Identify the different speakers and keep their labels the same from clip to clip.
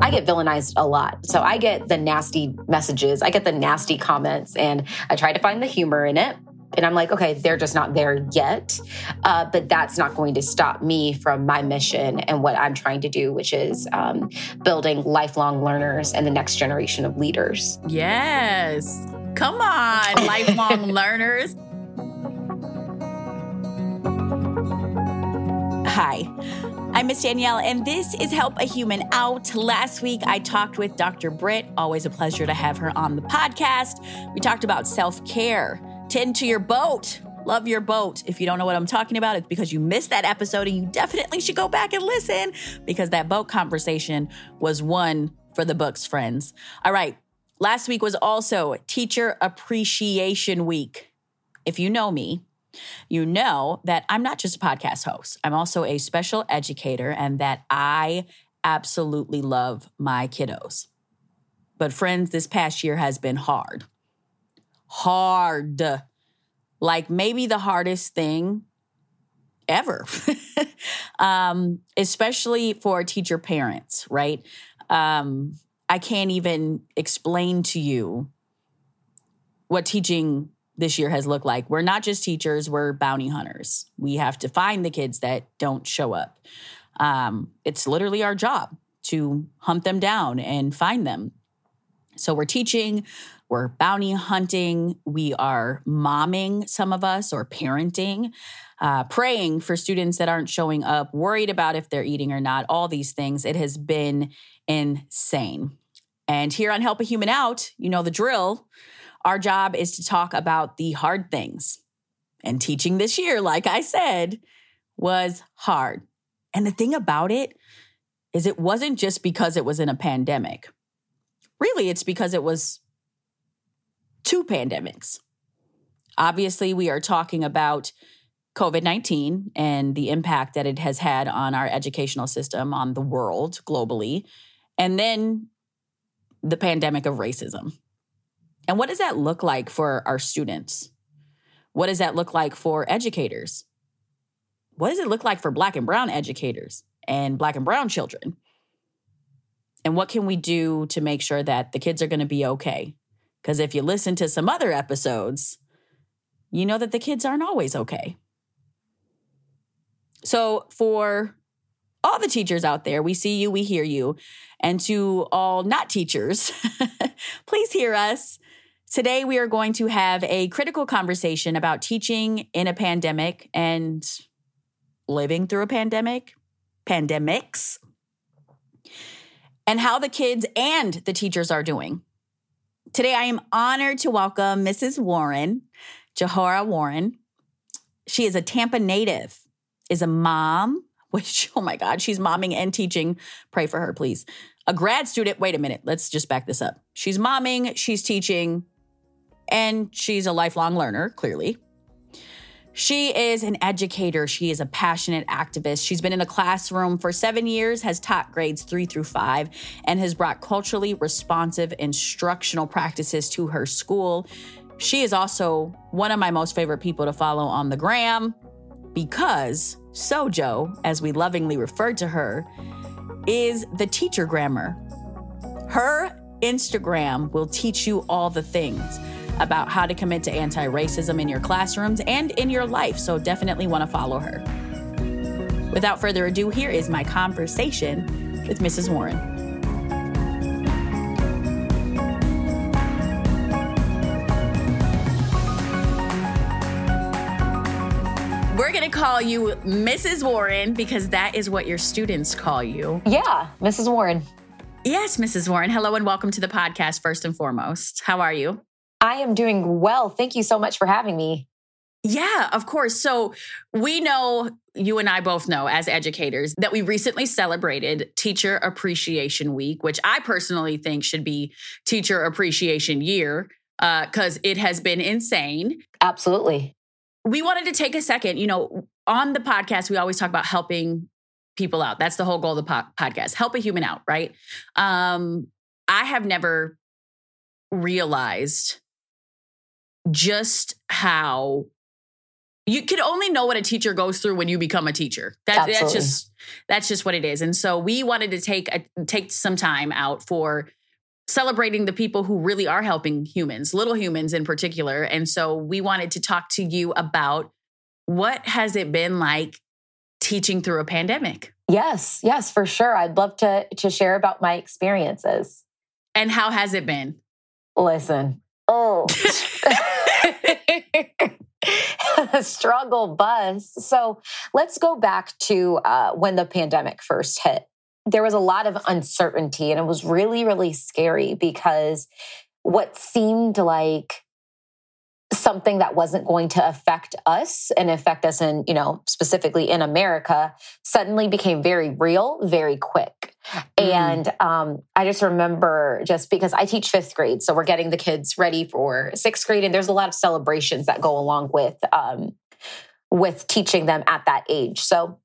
Speaker 1: I get villainized a lot. So I get the nasty messages, I get the nasty comments, and I try to find the humor in it. And I'm like, okay, they're just not there yet. Uh, but that's not going to stop me from my mission and what I'm trying to do, which is um, building lifelong learners and the next generation of leaders.
Speaker 2: Yes. Come on, lifelong learners. Hi. I'm Miss Danielle, and this is Help a Human Out. Last week, I talked with Dr. Britt. Always a pleasure to have her on the podcast. We talked about self care. Tend to your boat. Love your boat. If you don't know what I'm talking about, it's because you missed that episode, and you definitely should go back and listen because that boat conversation was one for the books, friends. All right. Last week was also Teacher Appreciation Week. If you know me, you know that I'm not just a podcast host, I'm also a special educator and that I absolutely love my kiddos. But, friends, this past year has been hard. Hard. Like maybe the hardest thing ever, um, especially for teacher parents, right? Um, I can't even explain to you what teaching this year has looked like. We're not just teachers, we're bounty hunters. We have to find the kids that don't show up. Um, it's literally our job to hunt them down and find them. So we're teaching, we're bounty hunting, we are momming some of us or parenting, uh, praying for students that aren't showing up, worried about if they're eating or not, all these things. It has been insane. And here on Help a Human Out, you know the drill. Our job is to talk about the hard things. And teaching this year, like I said, was hard. And the thing about it is, it wasn't just because it was in a pandemic. Really, it's because it was two pandemics. Obviously, we are talking about COVID 19 and the impact that it has had on our educational system, on the world globally, and then the pandemic of racism. And what does that look like for our students? What does that look like for educators? What does it look like for Black and Brown educators and Black and Brown children? And what can we do to make sure that the kids are going to be okay? Because if you listen to some other episodes, you know that the kids aren't always okay. So, for all the teachers out there, we see you, we hear you. And to all not teachers, please hear us. Today, we are going to have a critical conversation about teaching in a pandemic and living through a pandemic, pandemics, and how the kids and the teachers are doing. Today, I am honored to welcome Mrs. Warren, Johora Warren. She is a Tampa native, is a mom, which, oh my God, she's momming and teaching. Pray for her, please. A grad student. Wait a minute. Let's just back this up. She's momming, she's teaching, and she's a lifelong learner, clearly. She is an educator. She is a passionate activist. She's been in a classroom for seven years, has taught grades three through five, and has brought culturally responsive instructional practices to her school. She is also one of my most favorite people to follow on the gram because Sojo, as we lovingly refer to her, is the teacher grammar. Her Instagram will teach you all the things about how to commit to anti racism in your classrooms and in your life. So definitely want to follow her. Without further ado, here is my conversation with Mrs. Warren. We're going to call you Mrs. Warren because that is what your students call you.
Speaker 1: Yeah, Mrs. Warren.
Speaker 2: Yes, Mrs. Warren. Hello and welcome to the podcast, first and foremost. How are you?
Speaker 1: I am doing well. Thank you so much for having me.
Speaker 2: Yeah, of course. So we know, you and I both know as educators, that we recently celebrated Teacher Appreciation Week, which I personally think should be Teacher Appreciation Year because uh, it has been insane.
Speaker 1: Absolutely.
Speaker 2: We wanted to take a second. You know, on the podcast, we always talk about helping people out. That's the whole goal of the po- podcast help a human out, right? Um, I have never realized just how you can only know what a teacher goes through when you become a teacher. That, that's just that's just what it is. And so we wanted to take a, take some time out for celebrating the people who really are helping humans, little humans in particular. And so we wanted to talk to you about what has it been like teaching through a pandemic?
Speaker 1: Yes, yes, for sure. I'd love to to share about my experiences.
Speaker 2: And how has it been?
Speaker 1: Listen. Oh. struggle bus. So let's go back to uh, when the pandemic first hit. There was a lot of uncertainty, and it was really, really scary because what seemed like something that wasn't going to affect us and affect us in, you know, specifically in America suddenly became very real very quick. Mm. And um, I just remember just because I teach fifth grade, so we're getting the kids ready for sixth grade, and there's a lot of celebrations that go along with um, with teaching them at that age. So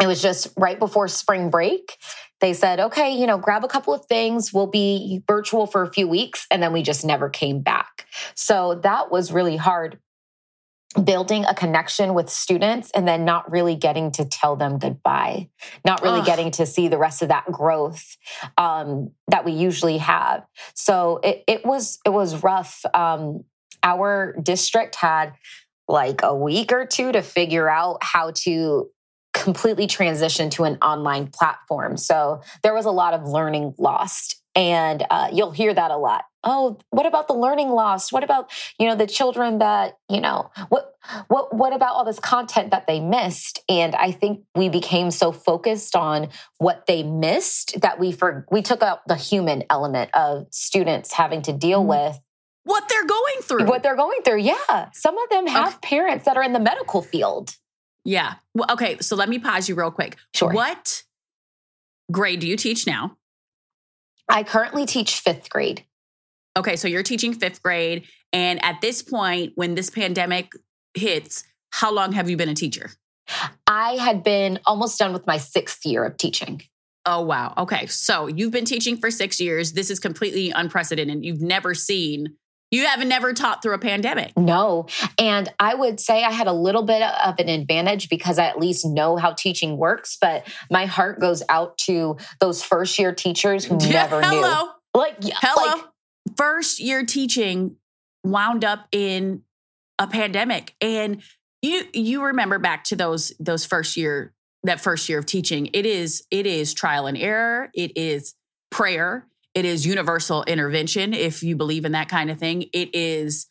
Speaker 1: it was just right before spring break. They said, okay, you know, grab a couple of things. We'll be virtual for a few weeks. And then we just never came back. So that was really hard building a connection with students and then not really getting to tell them goodbye, not really Ugh. getting to see the rest of that growth um, that we usually have. So it, it was it was rough. Um, our district had like a week or two to figure out how to completely transition to an online platform. So there was a lot of learning lost. And uh, you'll hear that a lot. Oh, what about the learning lost? What about you know the children that you know what what what about all this content that they missed? And I think we became so focused on what they missed that we for we took out the human element of students having to deal mm. with
Speaker 2: what they're going through.
Speaker 1: What they're going through. Yeah. Some of them have okay. parents that are in the medical field.
Speaker 2: Yeah. Well, okay. So let me pause you real quick.
Speaker 1: Sure.
Speaker 2: What grade do you teach now?
Speaker 1: I currently teach fifth grade.
Speaker 2: Okay. So you're teaching fifth grade. And at this point, when this pandemic hits, how long have you been a teacher?
Speaker 1: I had been almost done with my sixth year of teaching.
Speaker 2: Oh, wow. Okay. So you've been teaching for six years. This is completely unprecedented. You've never seen you haven't never taught through a pandemic.
Speaker 1: No. And I would say I had a little bit of an advantage because I at least know how teaching works, but my heart goes out to those first year teachers who never
Speaker 2: Hello.
Speaker 1: knew.
Speaker 2: Like, hello. Like, first year teaching wound up in a pandemic. And you you remember back to those those first year that first year of teaching. It is it is trial and error. It is prayer it is universal intervention if you believe in that kind of thing. It is,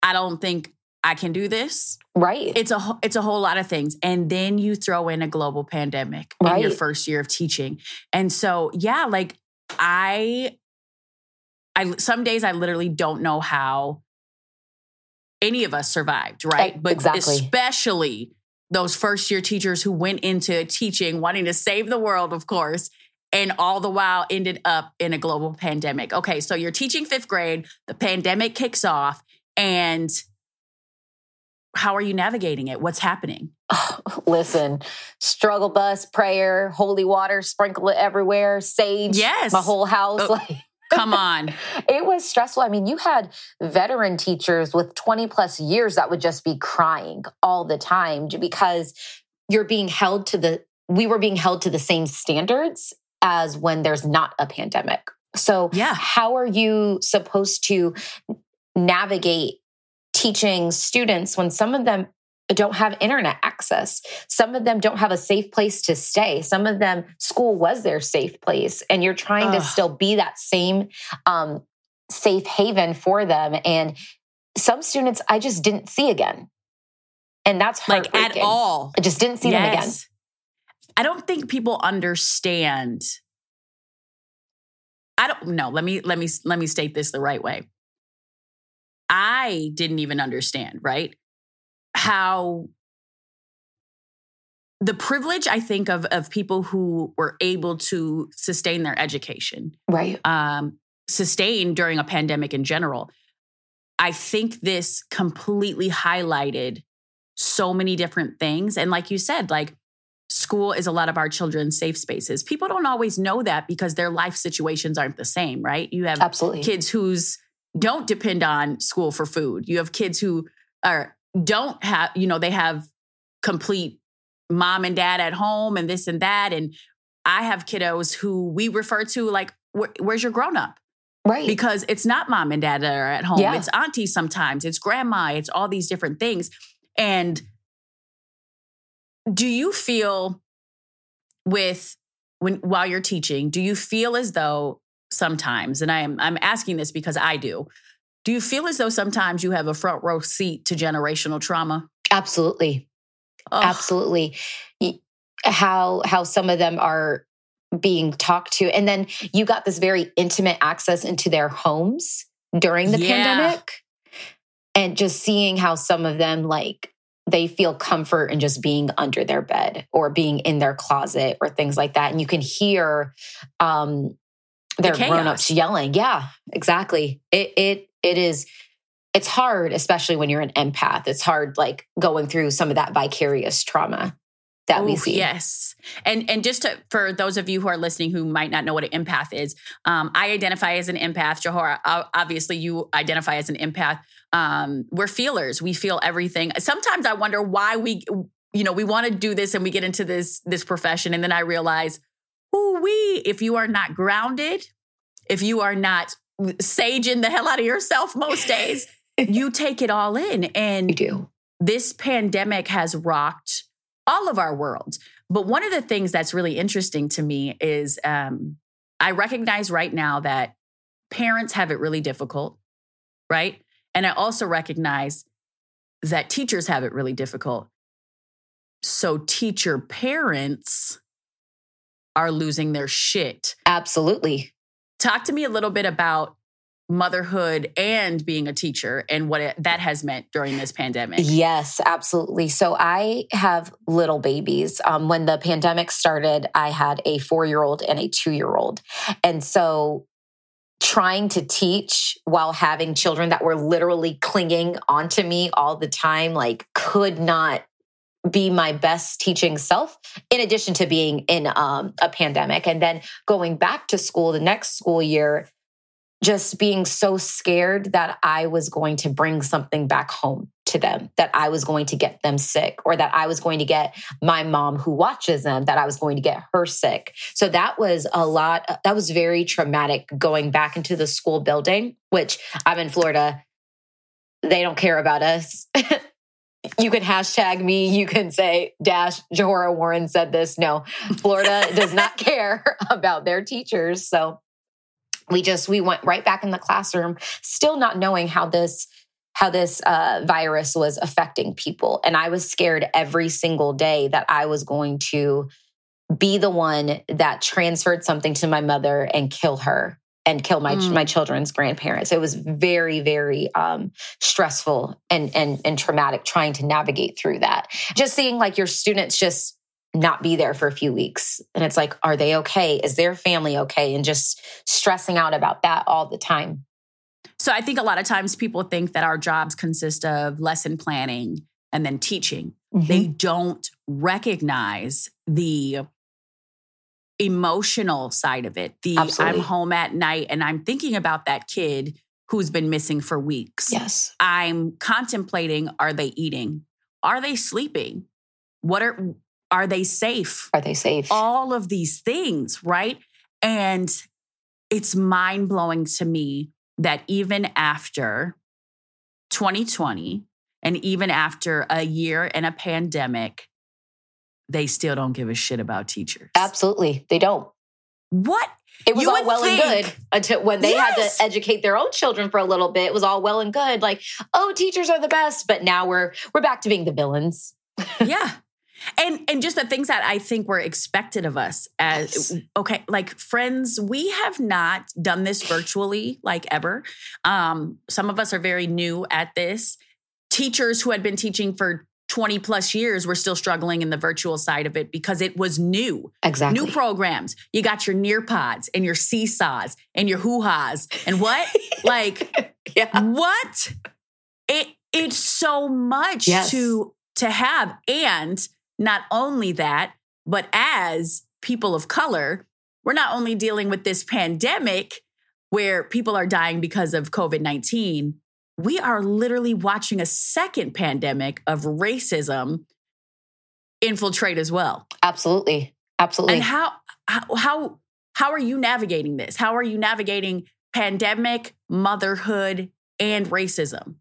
Speaker 2: I don't think I can do this.
Speaker 1: Right.
Speaker 2: It's a it's a whole lot of things. And then you throw in a global pandemic right. in your first year of teaching. And so, yeah, like I I some days I literally don't know how any of us survived, right?
Speaker 1: But exactly.
Speaker 2: especially those first year teachers who went into teaching wanting to save the world, of course, and all the while ended up in a global pandemic. Okay, so you're teaching fifth grade, the pandemic kicks off, and how are you navigating it? What's happening?
Speaker 1: Oh, listen, struggle bus, prayer, holy water, sprinkle it everywhere, sage,
Speaker 2: yes,
Speaker 1: my whole house. Oh, like,
Speaker 2: come on.
Speaker 1: it was stressful. I mean, you had veteran teachers with 20 plus years that would just be crying all the time because you're being held to the we were being held to the same standards as when there's not a pandemic. So,
Speaker 2: yeah.
Speaker 1: how are you supposed to navigate teaching students when some of them don't have internet access. Some of them don't have a safe place to stay. Some of them, school was their safe place, and you're trying Ugh. to still be that same um, safe haven for them. And some students I just didn't see again. And that's
Speaker 2: like at all.
Speaker 1: I just didn't see yes. them again.
Speaker 2: I don't think people understand. I don't know. Let me let me let me state this the right way. I didn't even understand, right? How the privilege I think of of people who were able to sustain their education,
Speaker 1: right?
Speaker 2: Um, sustain during a pandemic in general. I think this completely highlighted so many different things, and like you said, like school is a lot of our children's safe spaces. People don't always know that because their life situations aren't the same, right? You have
Speaker 1: absolutely
Speaker 2: kids who's don't depend on school for food. You have kids who are don't have, you know, they have complete mom and dad at home and this and that. And I have kiddos who we refer to like, where's your grown up?
Speaker 1: Right.
Speaker 2: Because it's not mom and dad that are at home.
Speaker 1: Yeah.
Speaker 2: It's auntie sometimes, it's grandma, it's all these different things. And do you feel with when while you're teaching, do you feel as though sometimes, and I'm I'm asking this because I do, do you feel as though sometimes you have a front row seat to generational trauma?
Speaker 1: Absolutely. Absolutely. How how some of them are being talked to. And then you got this very intimate access into their homes during the yeah. pandemic. And just seeing how some of them like they feel comfort in just being under their bed or being in their closet or things like that. And you can hear um their the grown-ups yelling. Yeah, exactly. It it it is it's hard, especially when you're an empath. It's hard like going through some of that vicarious trauma that Ooh, we see.
Speaker 2: Yes. And and just to, for those of you who are listening who might not know what an empath is, um, I identify as an empath. Johora, obviously you identify as an empath. Um, we're feelers. We feel everything. Sometimes I wonder why we, you know, we want to do this and we get into this this profession, and then I realize, who we, if you are not grounded, if you are not saging the hell out of yourself most days, you take it all in. And
Speaker 1: you do.
Speaker 2: This pandemic has rocked all of our worlds. But one of the things that's really interesting to me is um, I recognize right now that parents have it really difficult, right? And I also recognize that teachers have it really difficult. So teacher parents are losing their shit.
Speaker 1: Absolutely.
Speaker 2: Talk to me a little bit about motherhood and being a teacher and what it, that has meant during this pandemic.
Speaker 1: Yes, absolutely. So I have little babies. Um, when the pandemic started, I had a four year old and a two year old. And so trying to teach while having children that were literally clinging onto me all the time, like could not be my best teaching self in addition to being in um, a pandemic and then going back to school the next school year just being so scared that I was going to bring something back home to them, that I was going to get them sick, or that I was going to get my mom who watches them, that I was going to get her sick. So that was a lot, that was very traumatic going back into the school building, which I'm in Florida. They don't care about us. you can hashtag me. You can say dash Johora Warren said this. No, Florida does not care about their teachers. So we just we went right back in the classroom still not knowing how this how this uh, virus was affecting people and i was scared every single day that i was going to be the one that transferred something to my mother and kill her and kill my mm. my children's grandparents it was very very um, stressful and and and traumatic trying to navigate through that just seeing like your students just not be there for a few weeks. And it's like, are they okay? Is their family okay? And just stressing out about that all the time.
Speaker 2: So I think a lot of times people think that our jobs consist of lesson planning and then teaching. Mm-hmm. They don't recognize the emotional side of it. The Absolutely. I'm home at night and I'm thinking about that kid who's been missing for weeks.
Speaker 1: Yes.
Speaker 2: I'm contemplating are they eating? Are they sleeping? What are are they safe?
Speaker 1: Are they safe?
Speaker 2: All of these things, right? And it's mind blowing to me that even after 2020 and even after a year and a pandemic, they still don't give a shit about teachers.
Speaker 1: Absolutely. They don't.
Speaker 2: What?
Speaker 1: It was you all well think, and good until when they yes. had to educate their own children for a little bit. It was all well and good. Like, oh, teachers are the best. But now we're we're back to being the villains.
Speaker 2: yeah and and just the things that i think were expected of us as yes. okay like friends we have not done this virtually like ever um some of us are very new at this teachers who had been teaching for 20 plus years we're still struggling in the virtual side of it because it was new.
Speaker 1: Exactly.
Speaker 2: New programs. You got your Nearpods and your Seesaws and your Hoo-Ha's and what? like,
Speaker 1: yeah.
Speaker 2: what? It it's so much
Speaker 1: Yes.
Speaker 2: to to have. And not only that, but as people of color, we're not only dealing with this pandemic where people are dying because of COVID 19, we are literally watching a second pandemic of racism infiltrate as well.
Speaker 1: Absolutely. Absolutely.
Speaker 2: And how, how, how, how are you navigating this? How are you navigating pandemic, motherhood, and racism?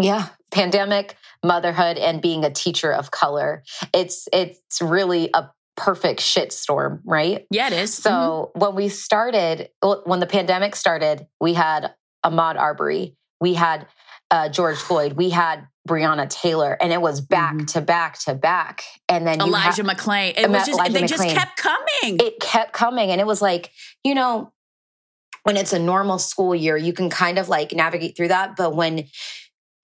Speaker 1: Yeah, pandemic, motherhood, and being a teacher of color. It's it's really a perfect shitstorm, right?
Speaker 2: Yeah, it is.
Speaker 1: So mm-hmm. when we started, when the pandemic started, we had Ahmaud Arbery, we had uh, George Floyd, we had Breonna Taylor, and it was back
Speaker 2: Mhm.
Speaker 1: to back to back. And then you ha-
Speaker 2: Elijah McClain. It was
Speaker 1: Elijah
Speaker 2: just, they just kept coming.
Speaker 1: it kept coming and it was like you know when it's a normal school year you can kind of like navigate through that but when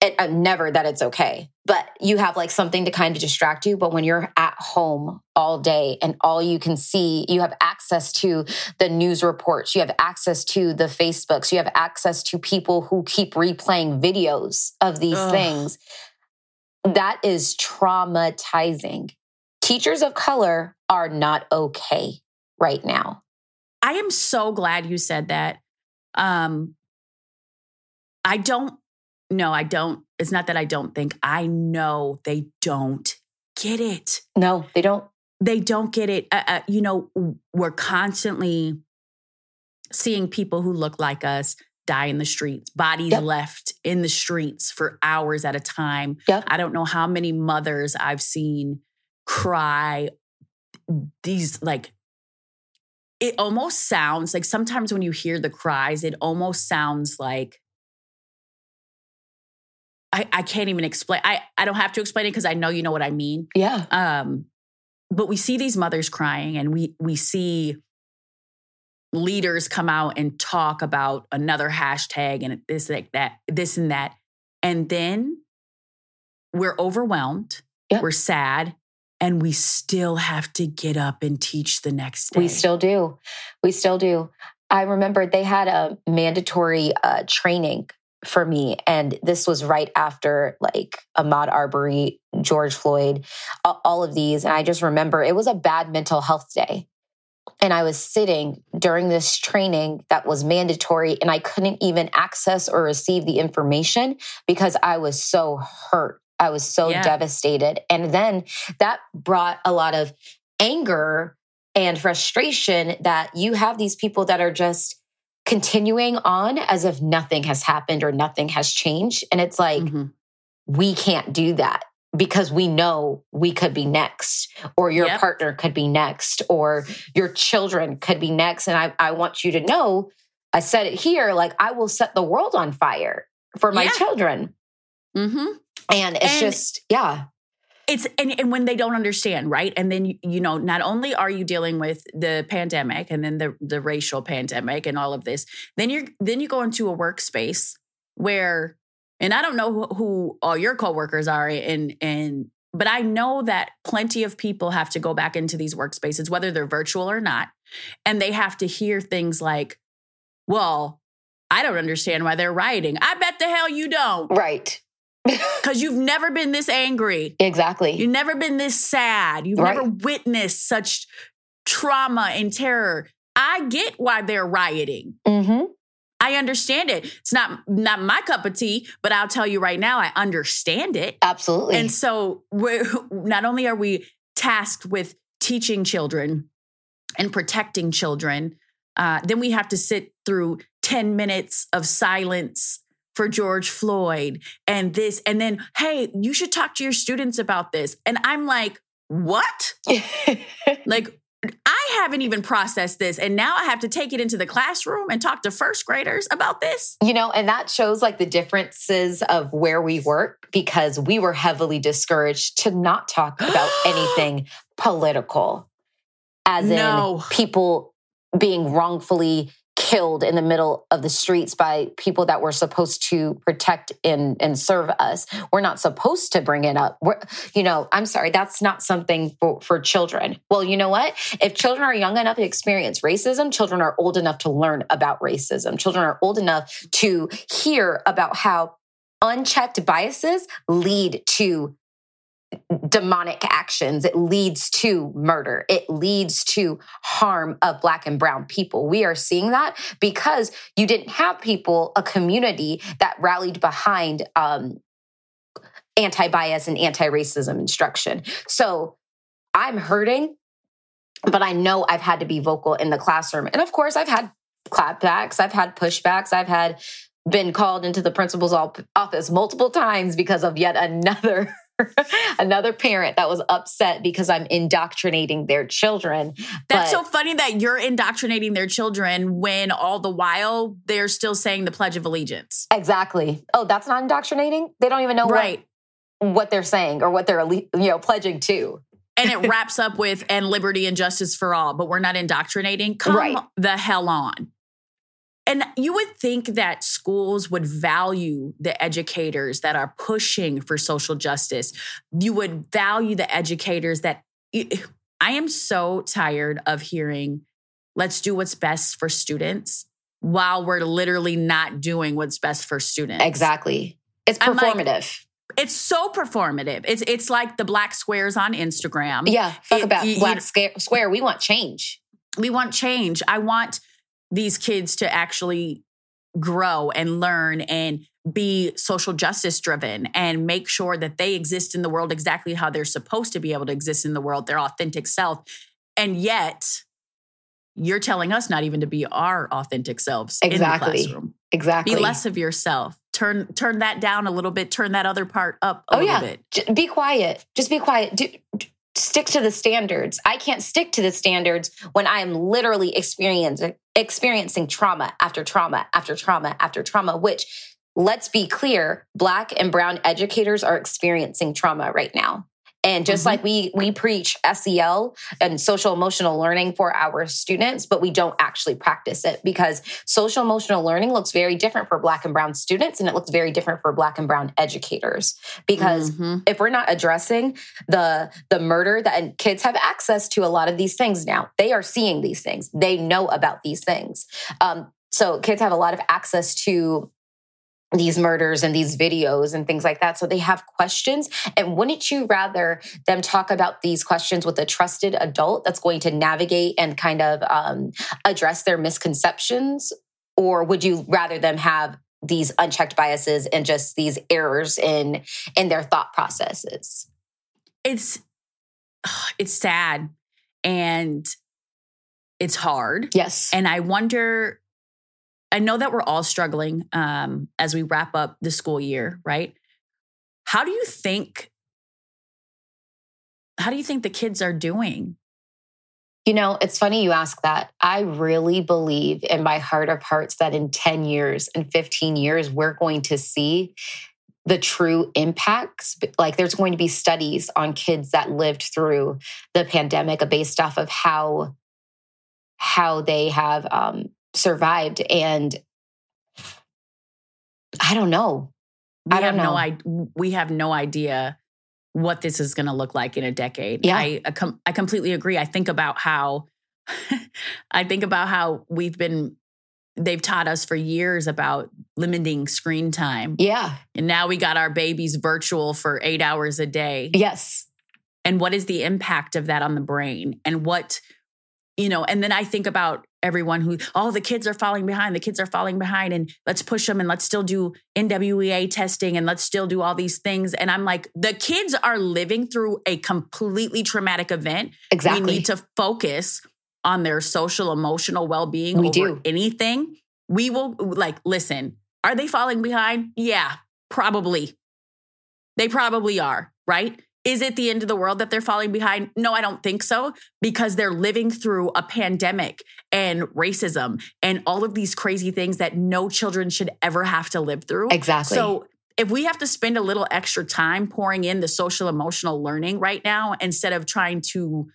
Speaker 1: it, uh, never that it's okay but you have like something to kind of distract you but when you're at home all day and all you can see you have access to the news reports you have access to the facebooks you have access to people who keep replaying videos of these
Speaker 2: Ugh.
Speaker 1: things that is traumatizing teachers of color are not okay right now.
Speaker 2: I am so glad you said that. Um, I don't, no, I don't. It's not that I don't think, I know they don't get it.
Speaker 1: No, they don't.
Speaker 2: They don't get it. Uh, uh, you know, we're constantly seeing people who look like us die in the streets, bodies
Speaker 1: Yep.
Speaker 2: left in the streets for hours at a time.
Speaker 1: Yep.
Speaker 2: I don't know how many mothers I've seen cry these like it almost sounds like sometimes when you hear the cries it almost sounds like I, I can't even explain I, I don't have to explain it because I know you know what I mean.
Speaker 1: Yeah.
Speaker 2: Um, but we see these mothers crying and we we see leaders come out and talk about another hashtag and this like that this and that and then we're overwhelmed
Speaker 1: Yep.
Speaker 2: we're sad and we still have to get up and teach the next day
Speaker 1: We still do. We still do. I remember they had a mandatory uh, training for me, and this was right after like Ahmaud Arbery, George Floyd, all of these. And I just remember it was a bad mental health day. And I was sitting during this training that was mandatory, and I couldn't even access or receive the information because I was so hurt. I was so
Speaker 2: Yeah.
Speaker 1: devastated. And then that brought a lot of anger and frustration that you have these people that are just continuing on as if nothing has happened or nothing has changed. And it's like,
Speaker 2: Mhm.
Speaker 1: we can't do that because we know we could be next, or your
Speaker 2: Yep.
Speaker 1: partner could be next, or your children could be next. And I, I want you to know, I said it here, like I will set the world on fire for my
Speaker 2: Yeah.
Speaker 1: children.
Speaker 2: Mhm.
Speaker 1: And it's
Speaker 2: And-
Speaker 1: just, yeah,
Speaker 2: it's and, and when they don't understand right? And then you, know not only are you dealing with the pandemic and then the the racial pandemic and all of this then you're then you go into a workspace where and i don't know who, who all your coworkers are and and but i know that plenty of people have to go back into these workspaces whether they're virtual or not and they have to hear things like well i don't understand why they're rioting. I bet the hell you don't.
Speaker 1: Right.
Speaker 2: because you've never been this angry
Speaker 1: Exactly.
Speaker 2: You've never been this sad. You've
Speaker 1: Right.
Speaker 2: never witnessed such trauma and terror. I get why they're rioting.
Speaker 1: hmm
Speaker 2: I understand it. It's not not my cup of tea, but I'll tell you right now, I understand it.
Speaker 1: Absolutely.
Speaker 2: And so we're not only are we tasked with teaching children and protecting children, uh, then we have to sit through 10 minutes of silence for George Floyd and this. And then, hey, you should talk to your students about this. And I'm like, what? Like, I haven't even processed this. And now I have to take it into the classroom and talk to first graders about this.
Speaker 1: You know, and that shows like the differences of where we work because we were heavily discouraged to not talk about anything political, as
Speaker 2: No.
Speaker 1: in people being wrongfully killed in the middle of the streets by people that were supposed to protect and, and serve us. We're not supposed to bring it up. We're, you know, I'm sorry, that's not something for, for children. Well, you know what? If children are young enough to experience racism, children are old enough to learn about racism. Children are old enough to hear about how unchecked biases lead to demonic actions. It leads to murder. It leads to harm of Black and Brown people. We are seeing that because you didn't have people, a community that rallied behind um, anti bias and anti racism instruction. So I'm hurting, but I know I've had to be vocal in the classroom. And of course, I've had clapbacks, I've had pushbacks, I've had been called into the principal's office multiple times because of yet another another parent that was upset because I'm indoctrinating their children.
Speaker 2: That's but, so funny that you're indoctrinating their children when all the while they're still saying the Pledge of Allegiance.
Speaker 1: Exactly. Oh, that's not indoctrinating? They don't even know right. what, what they're saying or what they're you know pledging to.
Speaker 2: and it wraps up with and liberty and justice for all, but we're not indoctrinating. Come right. the hell on. And you would think that schools would value the educators that are pushing for social justice. You would value the educators that I am so tired of hearing, let's do what's best for students while we're literally not doing what's best for students.
Speaker 1: Exactly. It's performative.
Speaker 2: It's so performative. It's it's like the black squares on Instagram.
Speaker 1: Yeah, talk it, about you, black you, square. We want change.
Speaker 2: We want change. I want these kids to actually grow and learn and be social justice driven and make sure that they exist in the world exactly how they're supposed to be able to exist in the world, their authentic self. And yet, you're telling us not even to be our authentic selves exactly. in the classroom.
Speaker 1: Exactly.
Speaker 2: Be less of yourself. Turn turn that down a little bit. Turn that other part up a oh, little yeah. bit.
Speaker 1: J- be quiet. Just be quiet. Do, stick to the standards. I can't stick to the standards when I am literally experiencing experiencing trauma after trauma after trauma after trauma, which let's be clear, black and brown educators are experiencing trauma right now. And just mm-hmm. like we we preach SEL and social emotional learning for our students, but we don't actually practice it because social emotional learning looks very different for black and brown students and it looks very different for black and brown educators. Because mm-hmm. if we're not addressing the the murder that kids have access to a lot of these things now, they are seeing these things, they know about these things. Um, so kids have a lot of access to these murders and these videos and things like that. So they have questions. And wouldn't you rather them talk about these questions with a trusted adult that's going to navigate and kind of um, address their misconceptions? Or would you rather them have these unchecked biases and just these errors in in their thought processes?
Speaker 2: It's it's sad and it's hard.
Speaker 1: Yes.
Speaker 2: And I wonder I know that we're all struggling um, as we wrap up the school year, right? How do you think? How do you think the kids are doing?
Speaker 1: You know, it's funny you ask that. I really believe in my heart of hearts that in 10 years and 15 years, we're going to see the true impacts. Like there's going to be studies on kids that lived through the pandemic based off of how how they have um, survived and I don't know.
Speaker 2: We I don't have know. no I we have no idea what this is going to look like in a decade.
Speaker 1: Yeah.
Speaker 2: I I, com- I completely agree. I think about how I think about how we've been they've taught us for years about limiting screen time.
Speaker 1: Yeah.
Speaker 2: And now we got our babies virtual for 8 hours a day.
Speaker 1: Yes.
Speaker 2: And what is the impact of that on the brain? And what you know, and then I think about everyone who, oh, the kids are falling behind, the kids are falling behind, and let's push them and let's still do NWEA testing and let's still do all these things. And I'm like, the kids are living through a completely traumatic event.
Speaker 1: Exactly.
Speaker 2: We need to focus on their social, emotional well being over do. anything. We will, like, listen, are they falling behind? Yeah, probably. They probably are, right? Is it the end of the world that they're falling behind? No, I don't think so because they're living through a pandemic and racism and all of these crazy things that no children should ever have to live through.
Speaker 1: Exactly.
Speaker 2: So if we have to spend a little extra time pouring in the social emotional learning right now instead of trying to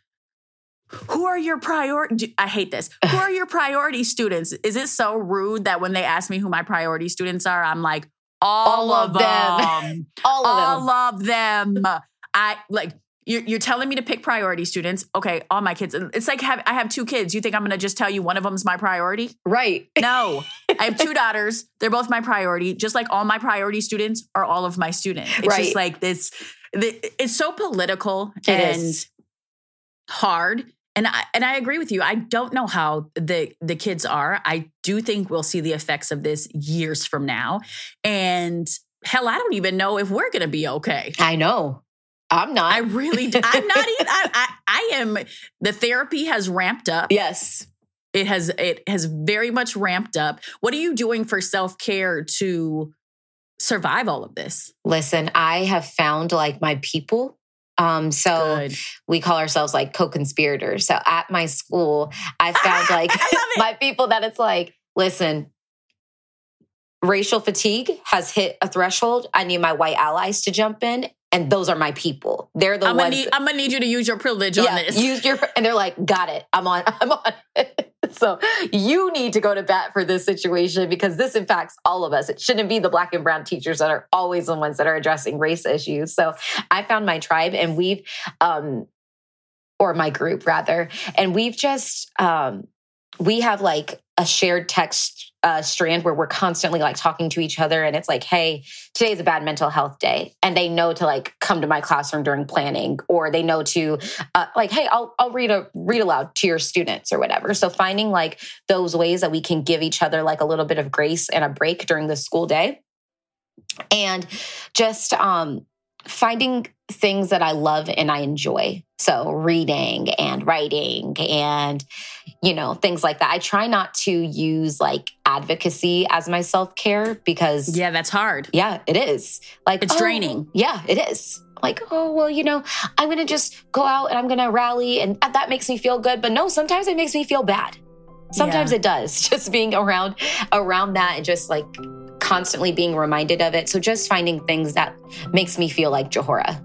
Speaker 2: who are your priority? I hate this. Who are your priority students? Is it so rude that when they ask me who my priority students are, I'm like, all,
Speaker 1: All
Speaker 2: of them.
Speaker 1: them. All of them.
Speaker 2: all of them. I like, you're, you're telling me to pick priority students. Okay, all my kids. It's like have, I have two kids. You think I'm going to just tell you one of them's my priority?
Speaker 1: Right.
Speaker 2: No, I have two daughters. They're both my priority. Just like all my priority students are all of my students. It's
Speaker 1: Right.
Speaker 2: just like this. It's so political
Speaker 1: It
Speaker 2: and
Speaker 1: is.
Speaker 2: hard. And I and I agree with you. I don't know how the the kids are. I do think we'll see the effects of this years from now. And hell, I don't even know if we're going to be okay.
Speaker 1: I know. I'm not.
Speaker 2: I really, do. I'm not even. I, I, I am. The therapy has ramped up.
Speaker 1: yes.
Speaker 2: It has it has very much ramped up. What are you doing for self-care to survive all of this?
Speaker 1: Listen, I have found like my people. Um, so
Speaker 2: Good.
Speaker 1: we call ourselves like co-conspirators. So at my school, I found like my people that it's like, listen, racial fatigue has hit a threshold. I need my white allies to jump in, and those are my people. They're the
Speaker 2: I'm gonna
Speaker 1: ones.
Speaker 2: need I'm gonna need you to use your privilege on this.
Speaker 1: use your and they're like, got it. I'm on. I'm on. so you need to go to bat for this situation because this impacts all of us. It shouldn't be the black and brown teachers that are always the ones that are addressing race issues. So I found my tribe, and we've, um, or my group rather, and we've just um, we have like a shared text uh, strand where we're constantly like talking to each other and it's like hey today's a bad mental health day and they know to like come to my classroom during planning or they know to uh, like hey I'll, I'll read a read aloud to your students or whatever. So finding like those ways that we can give each other like a little bit of grace and a break during the school day and just um finding things that I love and I enjoy. So reading and writing and you know things like that. I try not to use like advocacy as my self-care because
Speaker 2: yeah, that's hard.
Speaker 1: yeah, it is. Like
Speaker 2: It's
Speaker 1: oh,
Speaker 2: draining.
Speaker 1: Yeah, it is. Like, oh, well, you know, I'm going to just go out and I'm going to rally and that makes me feel good, but no, sometimes it makes me feel bad. Sometimes
Speaker 2: Yeah.
Speaker 1: it does. Just being around around that and just like constantly being reminded of it. So just finding things that makes me feel like Johora.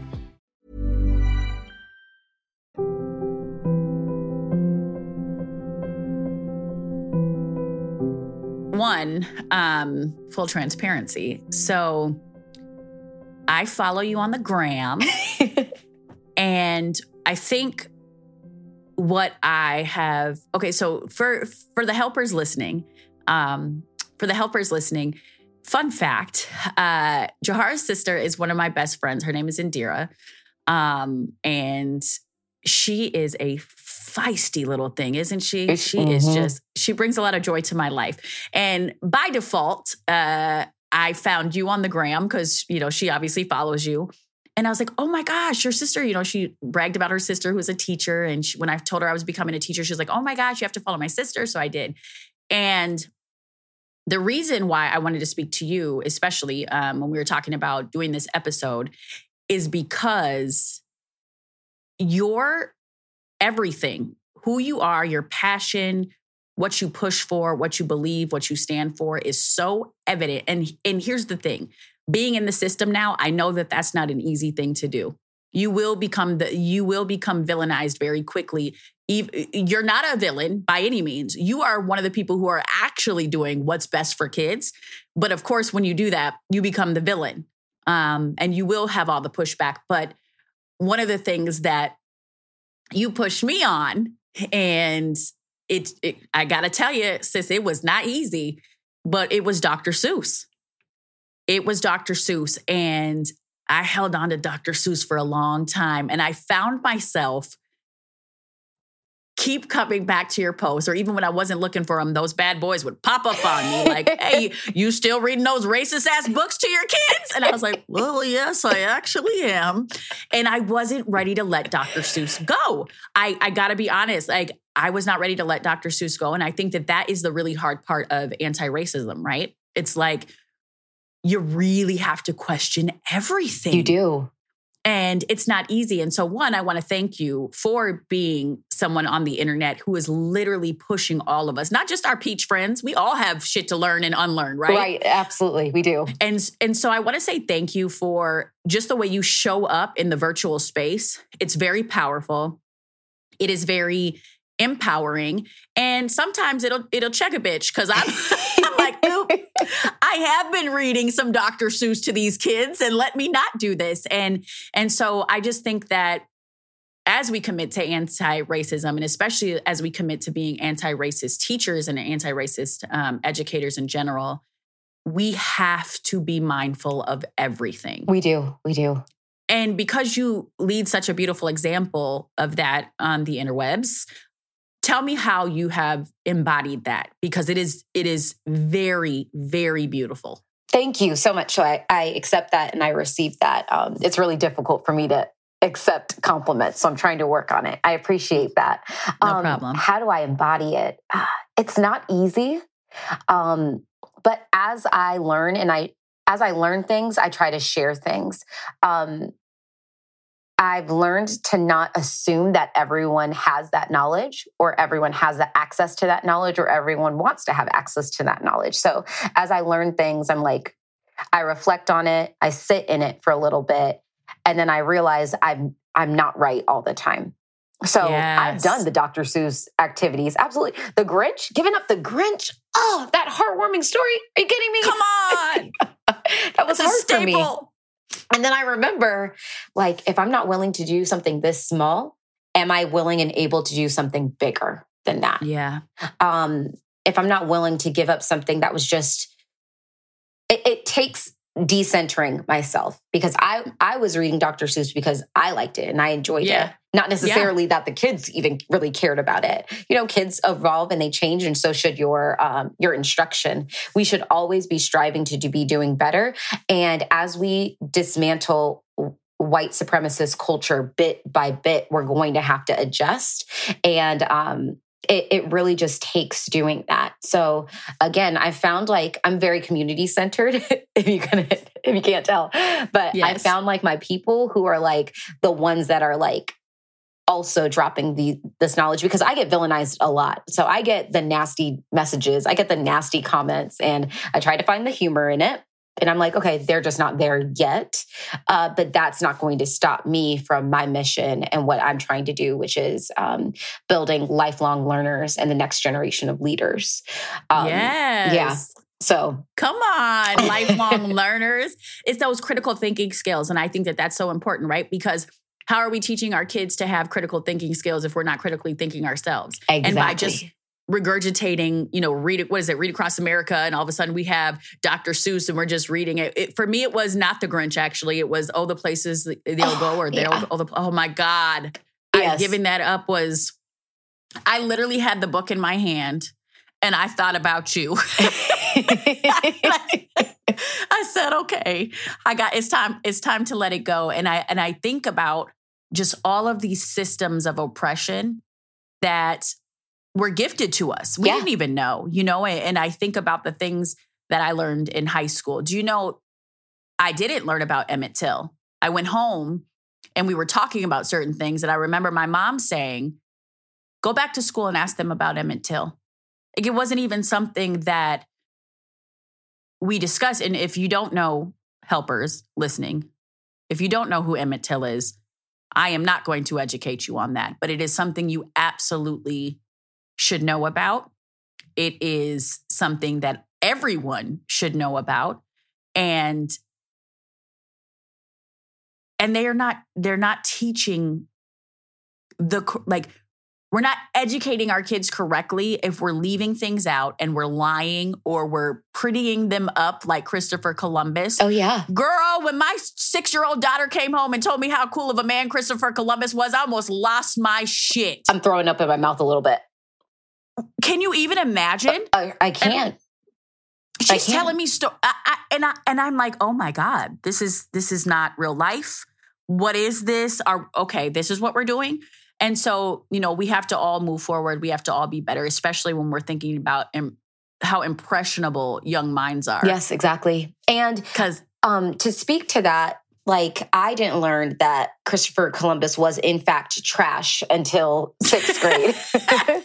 Speaker 2: One, um, full transparency. So I follow you on the gram. and I think what I have okay, so for for the helpers listening, um, for the helpers listening, fun fact, uh, Johora's sister is one of my best friends. Her name is Indira. Um, and she is a feisty little thing, isn't she? She is
Speaker 1: Mhm.
Speaker 2: just, she brings a lot of joy to my life. And by default, uh, I found you on the gram because, you know, she obviously follows you. And I was like, oh my gosh, your sister, you know, she bragged about her sister who was a teacher. And she, when I told her I was becoming a teacher, she was like, oh my gosh, you have to follow my sister. So I did. And the reason why I wanted to speak to you, especially um, when we were talking about doing this episode, is because your everything, who you are, your passion, what you push for, what you believe, what you stand for is so evident. And and here's the thing, being in the system now, I know that that's not an easy thing to do. You will become the you will become villainized very quickly. You're not a villain by any means. You are one of the people who are actually doing what's best for kids. But of course, when you do that, you become the villain, um, and you will have all the pushback. But one of the things that you pushed me on and it, it I gotta tell you, sis, it was not easy, but it was Dr. Seuss. It was Dr. Seuss. And I held on to Dr. Seuss for a long time. And I found myself keep coming back to your posts, or even when I wasn't looking for them, those bad boys would pop up on me like, hey, you still reading those racist ass books to your kids? And I was like, well, yes, I actually am. And I wasn't ready to let Dr. Seuss go. I, I got to be honest, like, I was not ready to let Dr. Seuss go. And I think that that is the really hard part of anti racism, right? It's like, you really have to question everything.
Speaker 1: You do.
Speaker 2: And it's not easy. And so, one, I want to thank you for being someone on the internet who is literally pushing all of us, not just our peach friends. We all have shit to learn and unlearn, right?
Speaker 1: Right. Absolutely. We do.
Speaker 2: And, and so, I want to say thank you for just the way you show up in the virtual space. It's very powerful. It is very empowering and sometimes it'll it'll check a bitch because i'm i'm like oop i have been reading some dr seuss to these kids and let me not do this. And and so i just think that as we commit to anti-racism and especially as we commit to being anti-racist teachers and anti-racist um, educators in general we have to be mindful of everything.
Speaker 1: We do we do.
Speaker 2: And because you lead such a beautiful example of that on the interwebs tell me how you have embodied that because it is it is very very beautiful.
Speaker 1: Thank you so much. So I, I accept that and i receive that. Um, it's really difficult for me to accept compliments so i'm trying to work on it. I appreciate that.
Speaker 2: No um, problem.
Speaker 1: how do i embody it? Uh, it's not easy um, but as i learn and i as i learn things i try to share things. Um, I've learned to not assume that everyone has that knowledge or everyone has the access to that knowledge or everyone wants to have access to that knowledge. So as I learn things, I'm like, I reflect on it, I sit in it for a little bit, and then I realize I'm I'm not right all the time. So yes. I've done the Dr. Seuss activities. Absolutely. The Grinch, giving up the Grinch. Oh, that heartwarming story. Are you kidding me?
Speaker 2: Come on.
Speaker 1: that was hard for me. And then I remember, like, if I'm not willing to do something this small, am I willing and able to do something bigger than that?
Speaker 2: Yeah.
Speaker 1: Um, if I'm not willing to give up something that was just, it, it takes decentering myself because I I was reading Dr. Seuss because I liked it and I enjoyed yeah. it. Not necessarily yeah. that the kids even really cared about it. You know, kids evolve and they change, and so should your um, your instruction. We should always be striving to, to be doing better. And as we dismantle white supremacist culture bit by bit, we're going to have to adjust. And um, it, it really just takes doing that. So again, I found like I'm very community centered. if you can, if you can't tell, but yes. I found like my people who are like the ones that are like also dropping the this knowledge because I get villainized a lot. So I get the nasty messages, I get the nasty comments, and I try to find the humor in it. And I'm like, okay, they're just not there yet. Uh, but that's not going to stop me from my mission and what I'm trying to do, which is um, building lifelong learners and the next generation of leaders.
Speaker 2: Um, yes.
Speaker 1: Yeah. So
Speaker 2: come on, lifelong learners. It's those critical thinking skills. And I think that that's so important, right? Because how are we teaching our kids to have critical thinking skills if we're not critically thinking ourselves?
Speaker 1: Exactly.
Speaker 2: And by just regurgitating, you know, read it, what is it, read across America, and all of a sudden we have Dr. Seuss and we're just reading it. it for me, it was not the Grinch, actually. It was oh the places they'll oh, go or they'll yeah. oh, the, oh my God. Yes. I, giving that up was I literally had the book in my hand and I thought about you. I said, okay, I got it's time, it's time to let it go. And I and I think about just all of these systems of oppression that were gifted to us. We yeah. didn't even know, you know, and I think about the things that I learned in high school. Do you know I didn't learn about Emmett Till. I went home and we were talking about certain things and I remember my mom saying, "Go back to school and ask them about Emmett Till." Like it wasn't even something that we discussed and if you don't know helpers listening, if you don't know who Emmett Till is, I am not going to educate you on that, but it is something you absolutely should know about. It is something that everyone should know about. And and they are not they're not teaching the like we're not educating our kids correctly if we're leaving things out and we're lying or we're prettying them up like Christopher Columbus.
Speaker 1: Oh, yeah.
Speaker 2: Girl, when my six year old daughter came home and told me how cool of a man Christopher Columbus was, I almost lost my shit.
Speaker 1: I'm throwing up in my mouth a little bit.
Speaker 2: Can you even imagine?
Speaker 1: I, I can't.
Speaker 2: She's telling me story, and I and I'm like, oh my god, this is this is not real life. What is this? Are okay? This is what we're doing. And so, you know, we have to all move forward. We have to all be better, especially when we're thinking about Im- how impressionable young minds are.
Speaker 1: Yes, exactly. And
Speaker 2: because
Speaker 1: um, to speak to that, like I didn't learn that Christopher Columbus was in fact trash until sixth grade.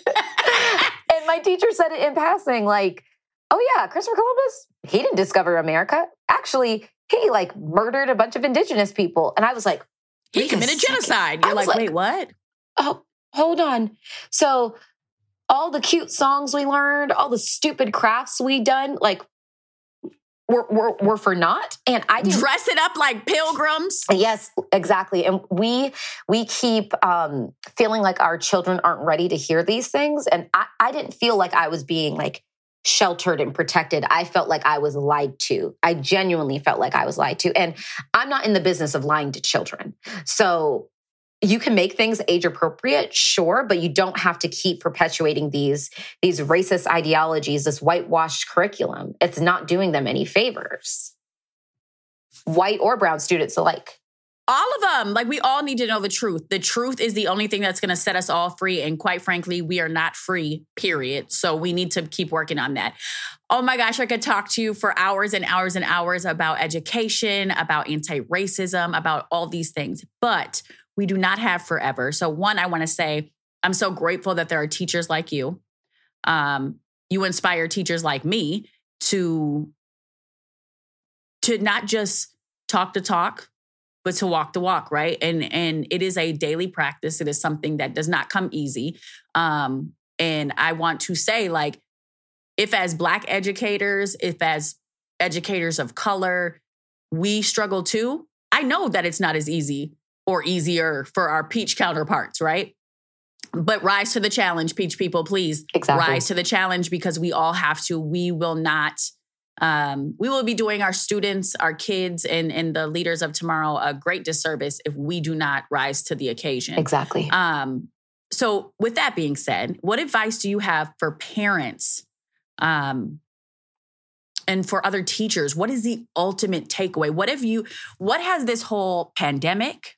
Speaker 1: my teacher said it in passing, like, oh yeah, Christopher Columbus, he didn't discover America. Actually, he like murdered a bunch of indigenous people. And I was like,
Speaker 2: he committed genocide. You're like, like, wait, what?
Speaker 1: oh, hold on. So all the cute songs we learned, all the stupid crafts we done, like were, were, were for naught. And I
Speaker 2: didn't dress it up like pilgrims.
Speaker 1: Yes, exactly. And we we keep um, feeling like our children aren't ready to hear these things. And I, I didn't feel like I was being like sheltered and protected. I felt like I was lied to. I genuinely felt like I was lied to. And I'm not in the business of lying to children. So you can make things age appropriate sure but you don't have to keep perpetuating these these racist ideologies this whitewashed curriculum it's not doing them any favors white or brown students alike
Speaker 2: all of them like we all need to know the truth the truth is the only thing that's going to set us all free and quite frankly we are not free period so we need to keep working on that oh my gosh i could talk to you for hours and hours and hours about education about anti-racism about all these things but we do not have forever. So, one, I want to say I'm so grateful that there are teachers like you. Um, you inspire teachers like me to to not just talk the talk but to walk the walk right and and it is a daily practice it is something that does not come easy um and i want to say like if as black educators if as educators of color we struggle too i know that it's not as easy or easier for our peach counterparts, right? But rise to the challenge, peach people, please.
Speaker 1: Exactly.
Speaker 2: Rise to the challenge because we all have to. We will not. Um, we will be doing our students, our kids, and and the leaders of tomorrow a great disservice if we do not rise to the occasion.
Speaker 1: Exactly.
Speaker 2: Um, so, with that being said, what advice do you have for parents um, and for other teachers? What is the ultimate takeaway? What have you? What has this whole pandemic?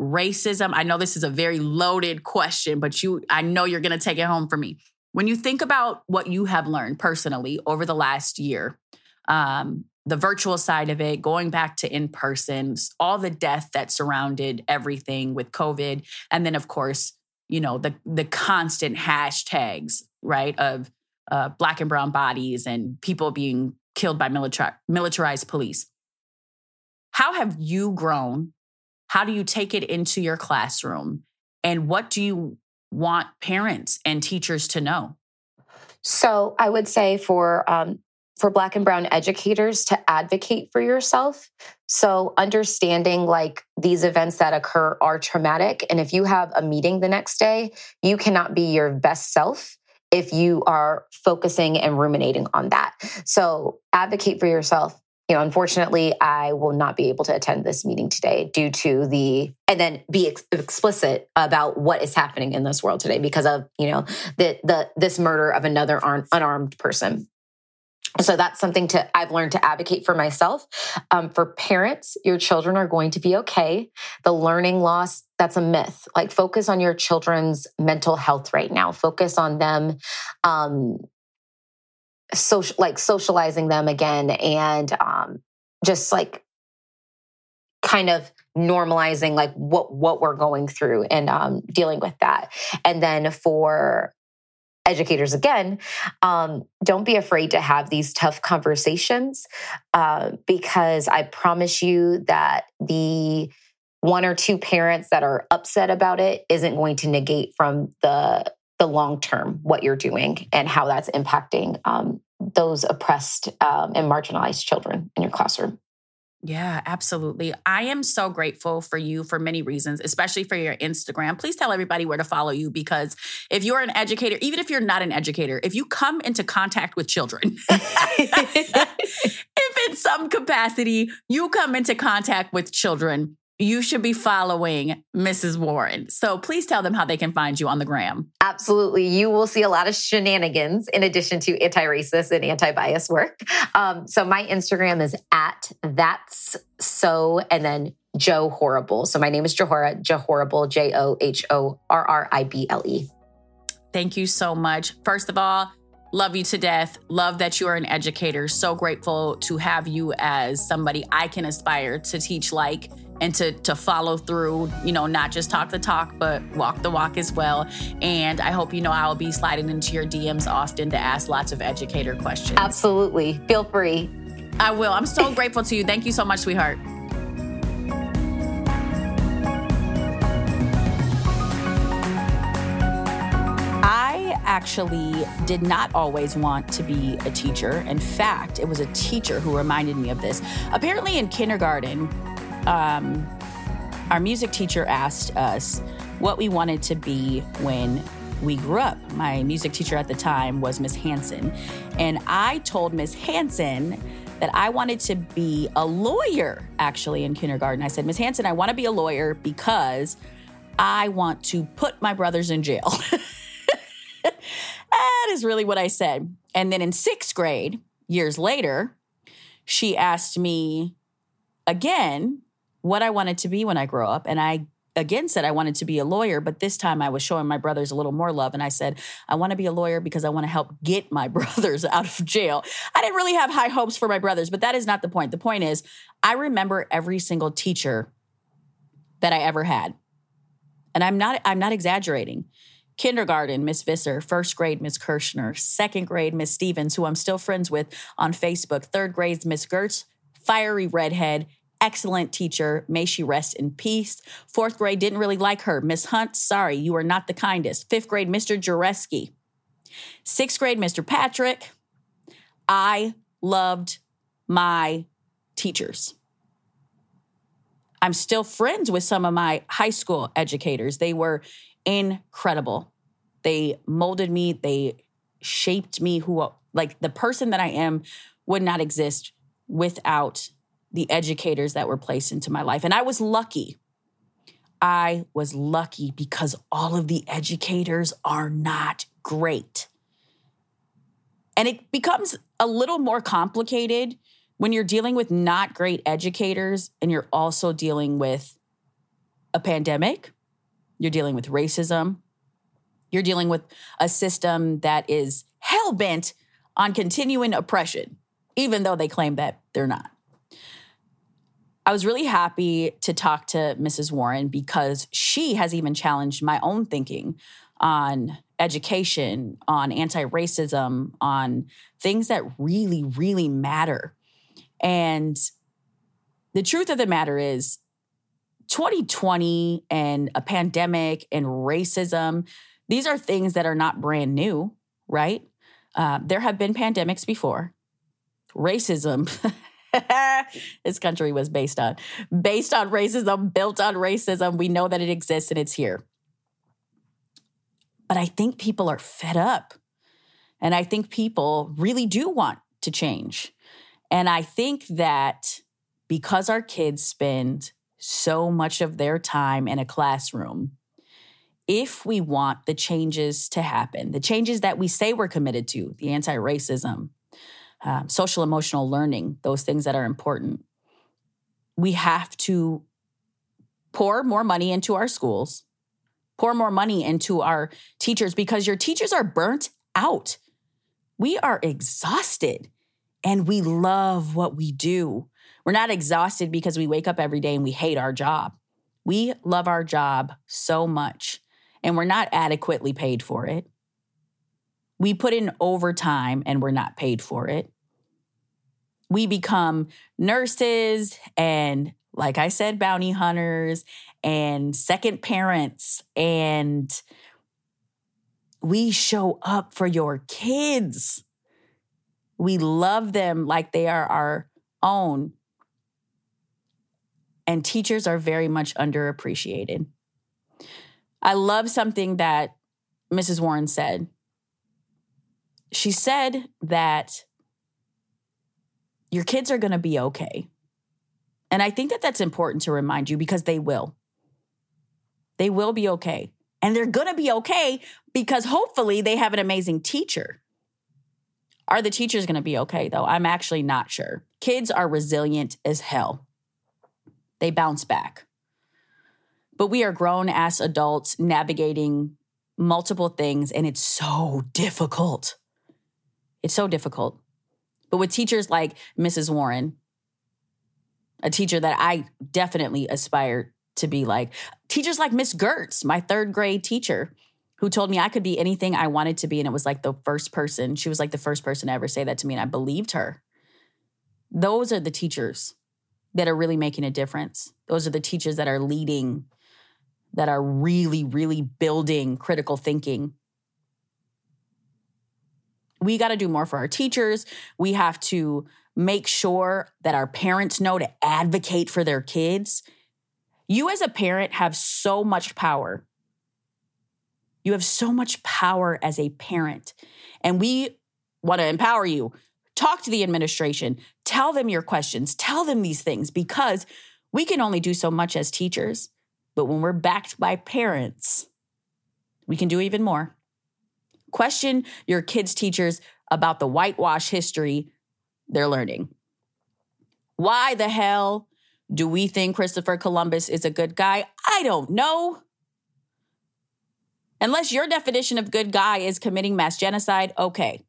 Speaker 2: racism? I know this is a very loaded question, but you I know you're going to take it home for me. When you think about what you have learned personally over the last year, um, the virtual side of it, going back to in person, all the death that surrounded everything with COVID, and then of course, you know the the constant hashtags, right, of uh, black and brown bodies and people being killed by militarized police. How have you grown how do you take it into your classroom? And what do you want parents and teachers to know?
Speaker 1: So I would say for um, for Black and Brown educators to advocate for yourself. So understanding like these events that occur are traumatic, and if you have a meeting the next day, you cannot be your best self if you are focusing and ruminating on that. So advocate for yourself you know, unfortunately, I will not be able to attend this meeting today due to the, and then be ex- explicit about what is happening in this world today because of, you know, the, the, this murder of another un- unarmed person. So that's something to I've learned to advocate for myself. Um, for parents, your children are going to be okay. The learning loss that's a myth. Like focus on your children's mental health right now. Focus on them um, social like socializing them again and um, just like kind of normalizing like what what we're going through and um, dealing with that. And then for educators again um, don't be afraid to have these tough conversations uh, because i promise you that the one or two parents that are upset about it isn't going to negate from the the long term what you're doing and how that's impacting um, those oppressed um, and marginalized children in your classroom.
Speaker 2: Yeah, absolutely. I am so grateful for you for many reasons, especially for your Instagram. Please tell everybody where to follow you because if you're an educator, even if you're not an educator, if you come into contact with children, if in some capacity you come into contact with children, you should be following Mrs. Warren. So please tell them how they can find you on the gram.
Speaker 1: Absolutely. You will see a lot of shenanigans in addition to anti racist and anti bias work. Um, so my Instagram is at that's so and then Joe Horrible. So my name is Johora, Joe Horrible, J O H O R R I B L E.
Speaker 2: Thank you so much. First of all, love you to death. Love that you are an educator. So grateful to have you as somebody I can aspire to teach like and to to follow through, you know, not just talk the talk, but walk the walk as well. And I hope you know I'll be sliding into your DMs often to ask lots of educator questions.
Speaker 1: Absolutely. Feel free.
Speaker 2: I will. I'm so grateful to you. Thank you so much, sweetheart. I actually did not always want to be a teacher. In fact, it was a teacher who reminded me of this. Apparently, in kindergarten, um, our music teacher asked us what we wanted to be when we grew up. My music teacher at the time was Miss Hanson. And I told Miss Hanson that I wanted to be a lawyer actually in kindergarten. I said, Miss Hanson, I want to be a lawyer because I want to put my brothers in jail. that is really what I said. And then in sixth grade, years later, she asked me again what I wanted to be when I grow up. And I again said I wanted to be a lawyer, but this time I was showing my brothers a little more love. And I said, I want to be a lawyer because I want to help get my brothers out of jail. I didn't really have high hopes for my brothers, but that is not the point. The point is, I remember every single teacher that I ever had. And I'm not I'm not exaggerating. Kindergarten, Miss Visser. First grade, Miss Kirschner. Second grade, Miss Stevens, who I'm still friends with on Facebook. Third grade, Miss Gertz, fiery redhead excellent teacher. May she rest in peace. Fourth grade didn't really like her. Miss Hunt, sorry, you are not the kindest. Fifth grade, Mr. Jareski. Sixth grade, Mr. Patrick. I loved my teachers. I'm still friends with some of my high school educators. They were incredible. They molded me, they shaped me who like the person that I am would not exist without the educators that were placed into my life. And I was lucky. I was lucky because all of the educators are not great. And it becomes a little more complicated when you're dealing with not great educators and you're also dealing with a pandemic, you're dealing with racism, you're dealing with a system that is hell bent on continuing oppression, even though they claim that they're not. I was really happy to talk to Mrs. Warren because she has even challenged my own thinking on education, on anti racism, on things that really, really matter. And the truth of the matter is, 2020 and a pandemic and racism, these are things that are not brand new, right? Uh, there have been pandemics before. Racism this country was based on based on racism, built on racism. We know that it exists and it's here. But I think people are fed up. And I think people really do want to change. And I think that because our kids spend so much of their time in a classroom, if we want the changes to happen, the changes that we say we're committed to, the anti racism, um, social emotional learning, those things that are important. We have to pour more money into our schools, pour more money into our teachers because your teachers are burnt out. We are exhausted and we love what we do. We're not exhausted because we wake up every day and we hate our job. We love our job so much and we're not adequately paid for it. We put in overtime and we're not paid for it we become nurses and, like I said, bounty hunters and second parents. And we show up for your kids. We love them like they are our own. and teachers are very much underappreciated. I love something that Mrs. Warren said. She said that your kids are going to be okay. And I think that that's important to remind you because they will. They will be okay. And they're going to be okay because hopefully they have an amazing teacher. Are the teachers going to be okay, though? I'm actually not sure. Kids are resilient as hell, they bounce back. But we are grown ass adults navigating multiple things, and it's so difficult. It's so difficult. But with teachers like Mrs. Warren, a teacher that I definitely aspire to be like, teachers like Miss Gertz, my third grade teacher, who told me I could be anything I wanted to be. And it was like the first person, she was like the first person to ever say that to me. And I believed her. Those are the teachers that are really making a difference. Those are the teachers that are leading, that are really, really building critical thinking. We got to do more for our teachers. We have to make sure that our parents know to advocate for their kids. You, as a parent, have so much power you have so much power as a parent. And we want to empower you. Talk to the administration, tell them your questions, tell them these things because we can only do so much as teachers. But when we're backed by parents, we can do even more. Question your kids' teachers about the whitewash history they're learning. Why the hell do we think Christopher Columbus is a good guy? I don't know. Unless your definition of good guy is committing mass genocide, okay.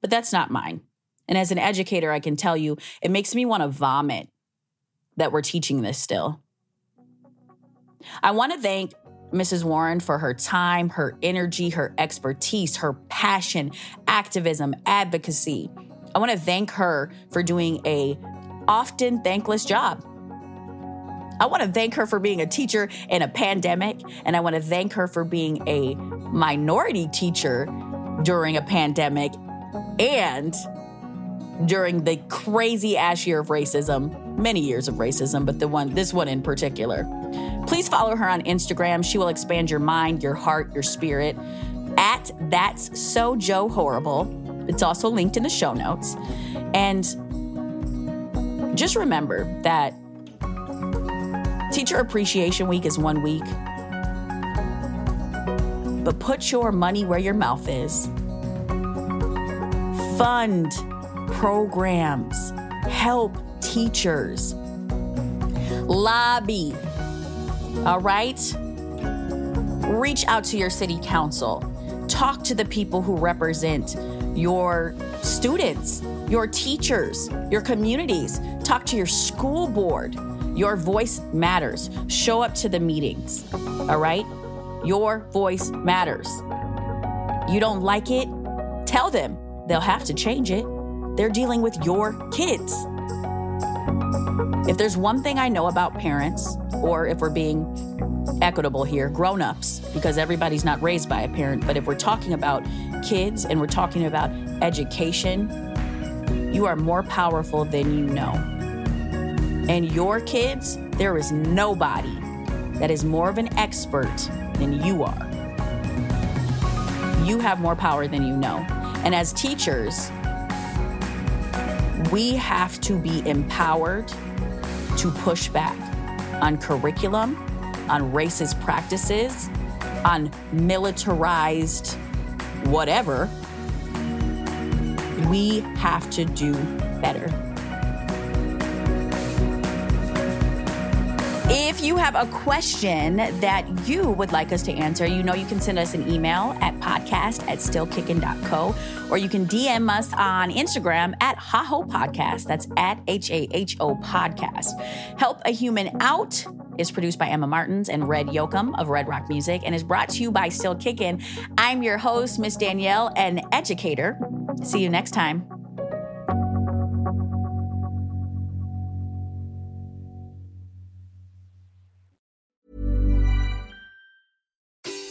Speaker 2: But that's not mine. And as an educator, I can tell you, it makes me want to vomit that we're teaching this still. I want to thank Mrs. Warren for her time, her energy, her expertise, her passion, activism, advocacy. I want to thank her for doing a often thankless job. I want to thank her for being a teacher in a pandemic, and I want to thank her for being a minority teacher during a pandemic and during the crazy ass year of racism, many years of racism, but the one, this one in particular. Please follow her on Instagram. She will expand your mind, your heart, your spirit at That's So Joe Horrible. It's also linked in the show notes. And just remember that Teacher Appreciation Week is one week. But put your money where your mouth is. Fund programs, help teachers, lobby. All right? Reach out to your city council. Talk to the people who represent your students, your teachers, your communities. Talk to your school board. Your voice matters. Show up to the meetings, all right? Your voice matters. You don't like it? Tell them. They'll have to change it. They're dealing with your kids. If there's one thing I know about parents, or if we're being equitable here, grown ups, because everybody's not raised by a parent, but if we're talking about kids and we're talking about education, you are more powerful than you know and your kids, there is nobody that is more of an expert than you are. You have more power than you know. And as teachers, we have to be empowered to push back on curriculum, on racist practices, on militarized whatever. We have to do better. If you have a question that you would like us to answer, you know you can send us an email at podcast at stillkickin.co or you can DM us on Instagram at HaHo Podcast. That's at H A H O Podcast. Help a Human Out is produced by Emma Martins and Red Yoakum of Red Rock Music and is brought to you by Still Kickin'. I'm your host, Miss Danielle, an educator. See you next time.